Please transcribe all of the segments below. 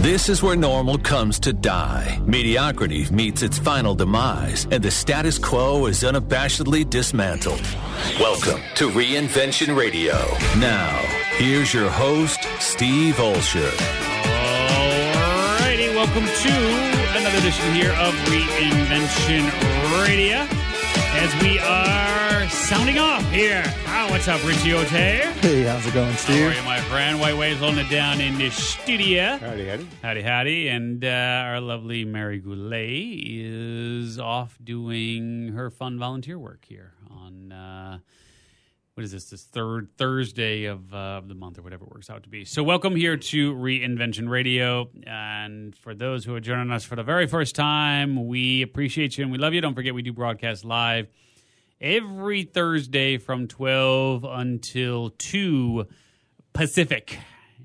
This is where normal comes to die. Mediocrity meets its final demise, and the status quo is unabashedly dismantled. Welcome to Reinvention Radio. Now, here's your host, Steve Olsher. Alrighty, welcome to another edition here of Reinvention Radio. As we are sounding off here. Ah, what's up, Richie O'Tay? Hey, how's it going, How are Steve? you, my friend? White Wave's holding it down in the studio. Howdy, howdy. Howdy, howdy. And uh, our lovely Mary Goulet is off doing her fun volunteer work here on, uh, what is this, this third Thursday of, uh, of the month or whatever it works out to be. So, welcome here to Reinvention Radio. And for those who are joining us for the very first time, we appreciate you and we love you. Don't forget, we do broadcast live every Thursday from 12 until 2 Pacific.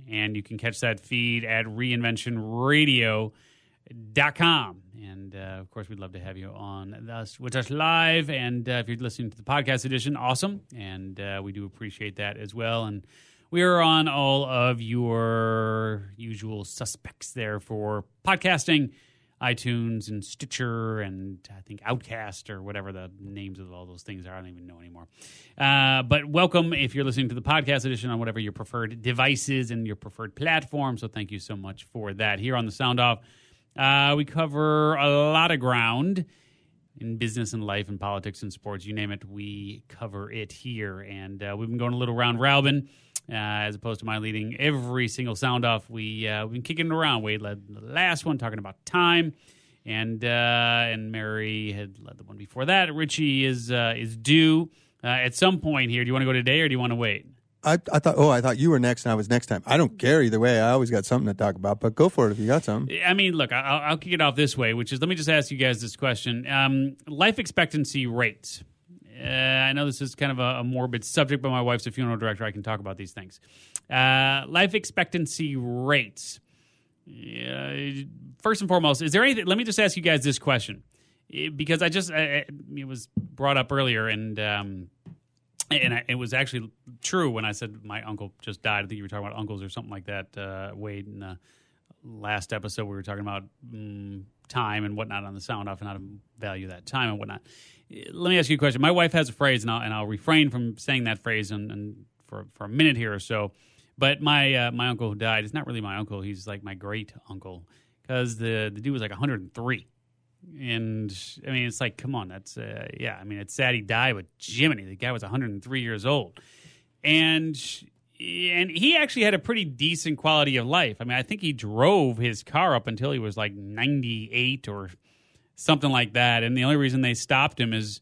And you can catch that feed at reinventionradio.com. And uh, of course, we'd love to have you on us with us live. And uh, if you're listening to the podcast edition, awesome. And uh, we do appreciate that as well. And we are on all of your usual suspects there for podcasting iTunes and Stitcher and I think Outcast or whatever the names of all those things are. I don't even know anymore. Uh, but welcome if you're listening to the podcast edition on whatever your preferred devices and your preferred platform. So thank you so much for that. Here on the Sound Off, uh, we cover a lot of ground in business and life and politics and sports. You name it, we cover it here. And uh, we've been going a little round robin. Uh, as opposed to my leading every single sound off, we uh, we've been kicking it around. Wade led the last one, talking about time, and uh, and Mary had led the one before that. Richie is uh, is due uh, at some point here. Do you want to go today or do you want to wait? I, I thought, oh, I thought you were next and I was next time. I don't care either way. I always got something to talk about, but go for it if you got something. I mean, look, I'll, I'll kick it off this way, which is let me just ask you guys this question: um, life expectancy rates. Uh, I know this is kind of a, a, morbid subject, but my wife's a funeral director. I can talk about these things. Uh, life expectancy rates. Uh, first and foremost, is there anything? Let me just ask you guys this question because I just I, it was brought up earlier, and um, and I, it was actually true when I said my uncle just died. I think you were talking about uncles or something like that, uh, Wade. In the last episode, we were talking about um, time and whatnot on the sound off and how to value that time and whatnot. Let me ask you a question. My wife has a phrase, and I'll, and I'll refrain from saying that phrase and, and for for a minute here or so. But my uh, my uncle who died is not really my uncle. He's like my great uncle because the the dude was like 103 and I mean, it's like, come on, that's uh, yeah. I mean, it's sad he died, but Jiminy, the guy was 103 years old, and and he actually had a pretty decent quality of life. I mean, I think he drove his car up until he was like 98 or something like that. And the only reason they stopped him is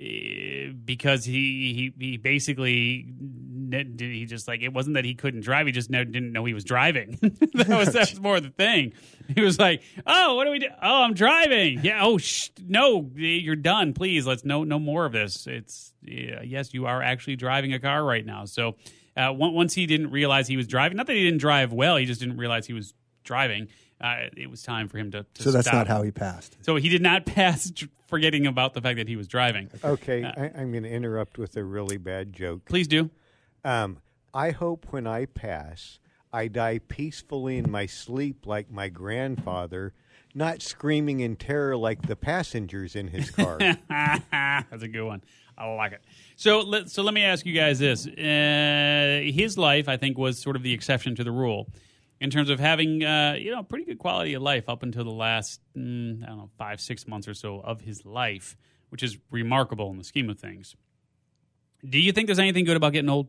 uh, because he he he basically he just like it wasn't that he couldn't drive he just didn't know he was driving. That was that was more the thing. He was like oh what do we do? Oh i'm driving. Yeah oh sh- no you're done. Please let's no no more of this. It's yeah, yes you are actually driving a car right now. So uh, once he didn't realize he was driving not that he didn't drive well he just didn't realize he was driving uh, it was time for him to, to so that's stop. not how he passed so he did not pass forgetting about the fact that he was driving Okay, I, I'm going to interrupt with a really bad joke. please do Um, I hope when I pass, I die peacefully in my sleep like my grandfather, not screaming in terror like the passengers in his car. That's a good one. I like it. So let so let me ask you guys this: uh, His life, I think, was sort of the exception to the rule in terms of having uh, you know pretty good quality of life up until the last mm, I don't know five six months or so of his life, which is remarkable in the scheme of things. Do you think there's anything good about getting old?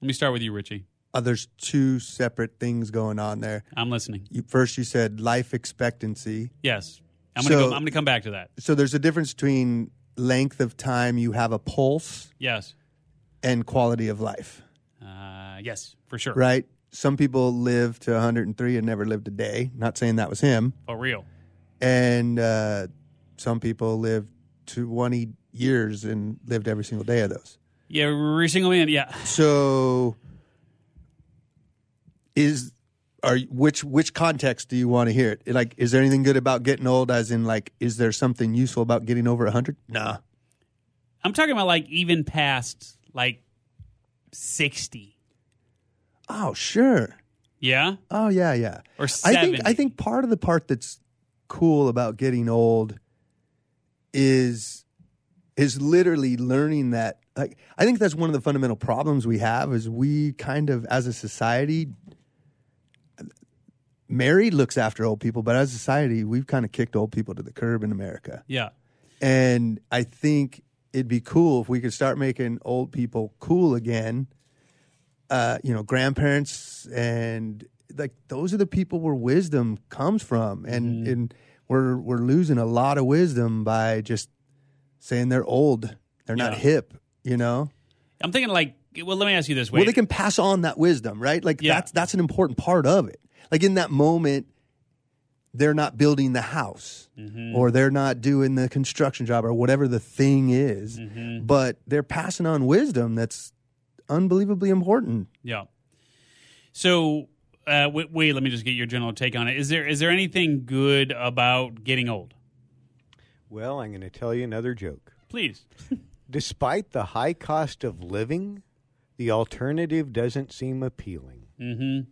Let me start with you, Richie. Uh, there's two separate things going on there. I'm listening. You, first, you said life expectancy. Yes, I'm gonna So- go, I'm gonna come back to that. So there's a difference between length of time you have a pulse Yes, and quality of life, uh, yes, for sure. right? Some people live to 103 and never lived a day. Not saying that was him. For real. And uh, some people live 20 years and lived every single day of those. Yeah, every single man. Yeah. So is are which which context do you want to hear it? Like is there anything good about getting old as in like is there something useful about getting over 100? Nah. I'm talking about like even past like 60. Oh, sure. Yeah. Oh yeah, yeah. Or I think I think part of the part that's cool about getting old is is literally learning that like I think that's one of the fundamental problems we have is we kind of as a society married looks after old people, but as a society we've kind of kicked old people to the curb in America. Yeah. And I think it'd be cool if we could start making old people cool again. Uh, you know, grandparents and like those are the people where wisdom comes from, and and we're we're losing a lot of wisdom by just saying they're old, they're not hip. You know, I'm thinking like, well, let me ask you this way. well, they can pass on that wisdom, right? Like Yeah. that's that's an important part of it. Like in that moment, they're not building the house, Mm-hmm. or they're not doing the construction job, or whatever the thing is, Mm-hmm. but they're passing on wisdom that's unbelievably important. Yeah. So, uh, wait, wait, let me just get your general take on it. Is there is there anything good about getting old? Well, I'm going to tell you another joke. Please. Despite the high cost of living, the alternative doesn't seem appealing. Mm-hmm.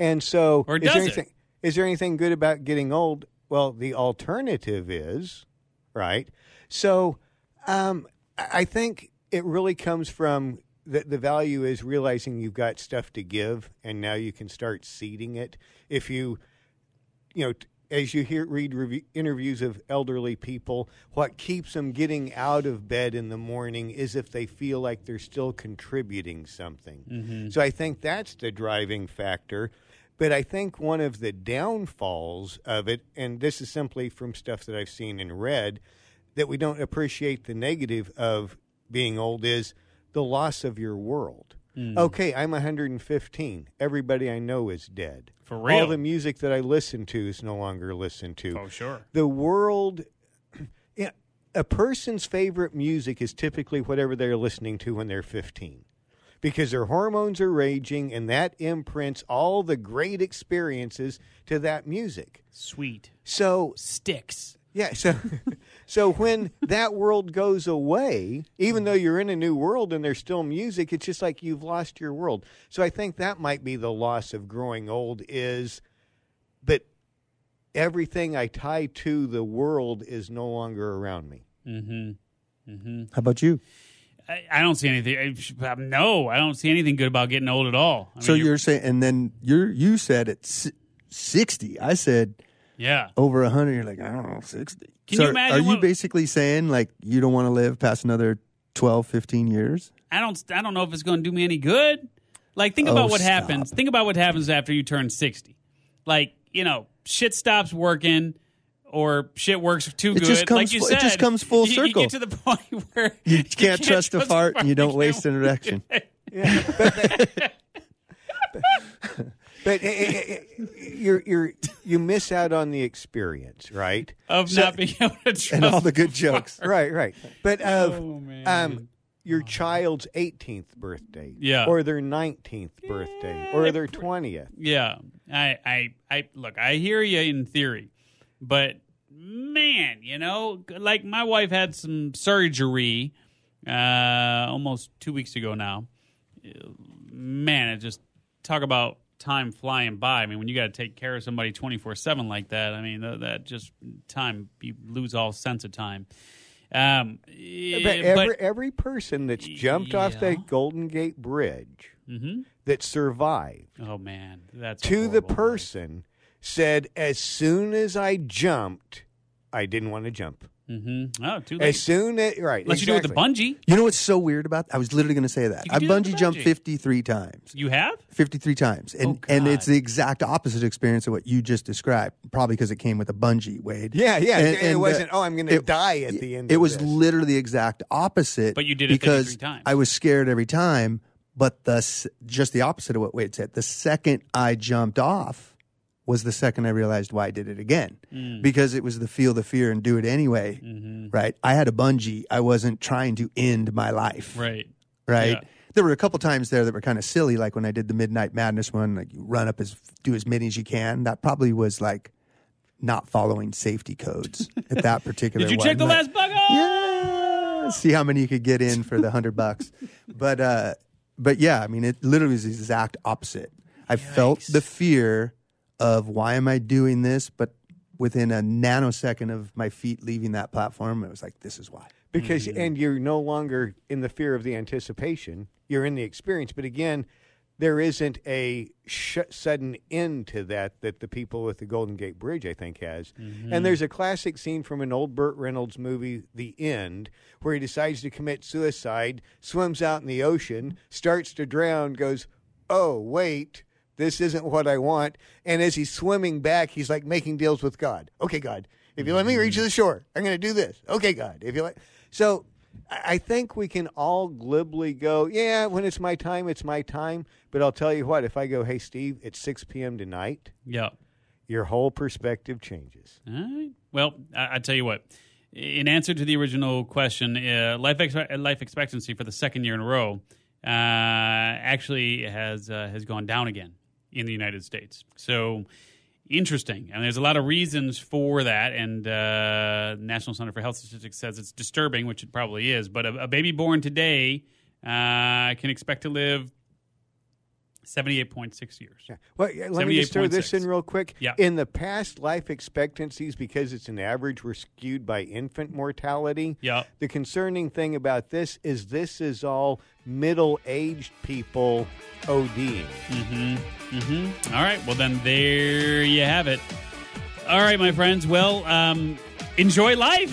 And so, Or is does there anything, is there anything good about getting old? Well, the alternative is right. So, um, I I think it really comes from the the value is realizing you've got stuff to give, and now you can start seeding it. If you, you know. As you hear, read review, interviews of elderly people, what keeps them getting out of bed in the morning is if they feel like they're still contributing something. Mm-hmm. So I think that's the driving factor. But I think one of the downfalls of it, and this is simply from stuff that I've seen and read, that we don't appreciate the negative of being old is the loss of your world. Hmm. Okay, I'm 115. Everybody I know is dead. For real? All the music that I listen to is no longer listened to. Oh, sure. The world, a person's favorite music is typically whatever they're listening to when they're 15 because their hormones are raging and that imprints all the great experiences to that music. Sweet So, sticks. Yeah, so so when that world goes away, even though you're in a new world and there's still music, it's just like you've lost your world. So I think that might be the loss of growing old is that everything I tie to the world is no longer around me. Mm-hmm. How about you? I, I don't see anything. I, no, I don't see anything good about getting old at all. I so mean, you're saying, and then you're you said it's sixty. I said yeah. over hundred. You're like I don't know, sixty. Can so you are- imagine Are you basically saying like you don't want to live past another 12, 15 years? I don't. I don't know if it's going to do me any good. Like, think Oh, about what stop. happens. Think about what happens after you turn sixty. Like, you know, shit stops working, or shit works too It good. just comes like you fu- it just comes full circle. You get to the point where You can't trust a fart and you don't can't- waste an erection. Yeah, but, but, eh, eh, eh, you're you're you miss out on the experience, right? of not being able to trust. and all the good jokes. Right, right. But of Oh, um, your child's 18th birthday, Yeah. or their 19th birthday, or their 20th. Yeah, I, I, I look. I hear you in theory, but man, you know, like my wife had some surgery uh, almost two weeks ago now. Man, it just talk about time flying by. I mean, when you got to take care of somebody twenty four seven like that, I mean, that, that just time you lose all sense of time. Um, But yeah, every every person that's jumped off Yeah. that Golden Gate Bridge Mhm. that survived oh man, that's to the person said, as soon as I jumped, I didn't want to jump. Mhm. Oh, too late. As soon as right, Unless you do it with the bungee. You know what's so weird about? I was literally going to say that. I can do that with bungee jumped 53 times. You have? 53 times. And Oh, and it's the exact opposite experience of what you just described, probably because it came with a bungee, Wade. Yeah, yeah. And- it and, uh, wasn't. oh, I'm going to die at the end. It was this. literally the exact opposite. But you did it because 53 times. I was scared every time, but the just the opposite of what Wade said. The second I jumped off was the second I realized why I did it again. Mm. Because it was the feel the fear and do it anyway. Mm-hmm. Right? I had a bungee. I wasn't trying to end my life Right. right? Yeah. There were a couple times there that were kind of silly, like when I did the Midnight Madness one, like you run up as do as many as you can. That probably was like not following safety codes at that particular. Did you one. check the Like, last bucket? Yeah, see how many you could get in for the hundred bucks. But uh, but yeah, I mean, it literally was the exact opposite. I felt the fear of why am I doing this, but within a nanosecond of my feet leaving that platform, it was like, this is why. because Mm-hmm. and you're no longer in the fear of the anticipation you're in the experience but again there isn't a sh- sudden end to that that the people with the golden gate bridge i think has Mm-hmm. and there's a classic scene from an old burt reynolds movie the end where he decides to commit suicide swims out in the ocean starts to drown goes oh wait this isn't what i want and as he's swimming back he's like making deals with god okay god if you let me reach the shore, I'm going to do this. Okay, God. If you let, so I I think we can all glibly go, yeah, when it's my time, it's my time. But I'll tell you what, if I go, hey, Steve, it's 6 p.m. tonight, Yeah. your whole perspective changes. All right. Well, I, I tell you what. In answer to the original question, uh, life ex- life expectancy for the second year in a row uh, actually has uh, has gone down again in the United States. So interesting, and there's a lot of reasons for that. And uh, National Center for Health Statistics says it's disturbing, which it probably is. But a, a baby born today uh, can expect to live seventy eight point six years. Yeah. Well, let me just throw this 78.6. in real quick. Yeah. In the past, life expectancies, because it's an average, were skewed by infant mortality. Yeah. The concerning thing about this is this is all middle aged people ODing. Mm-hmm. All right. Well, then there you have it. All right, my friends. Well, um, enjoy life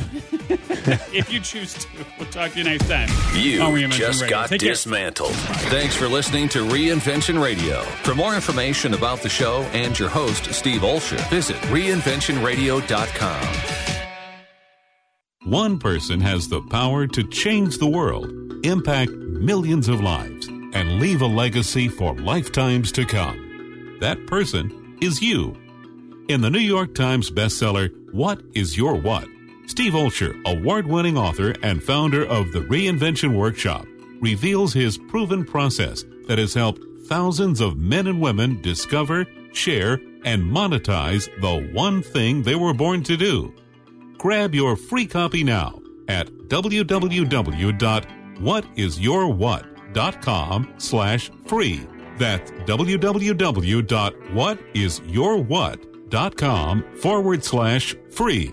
if you choose to. We'll talk to you next time. You just Radio. got Take care. dismantled. Thanks for listening to Reinvention Radio. For more information about the show and your host, Steve Olsher, visit reinventionradio.com. One person has the power to change the world, impact millions of lives, and leave a legacy for lifetimes to come. That person is you. In the New York Times bestseller, What is Your What? Steve Olsher, award winning author and founder of the Reinvention Workshop, reveals his proven process that has helped thousands of men and women discover, share, and monetize the one thing they were born to do. Grab your free copy now at www.whatisyourwhat.com slash free. That's www.whatisyourwhat.com forward slash free.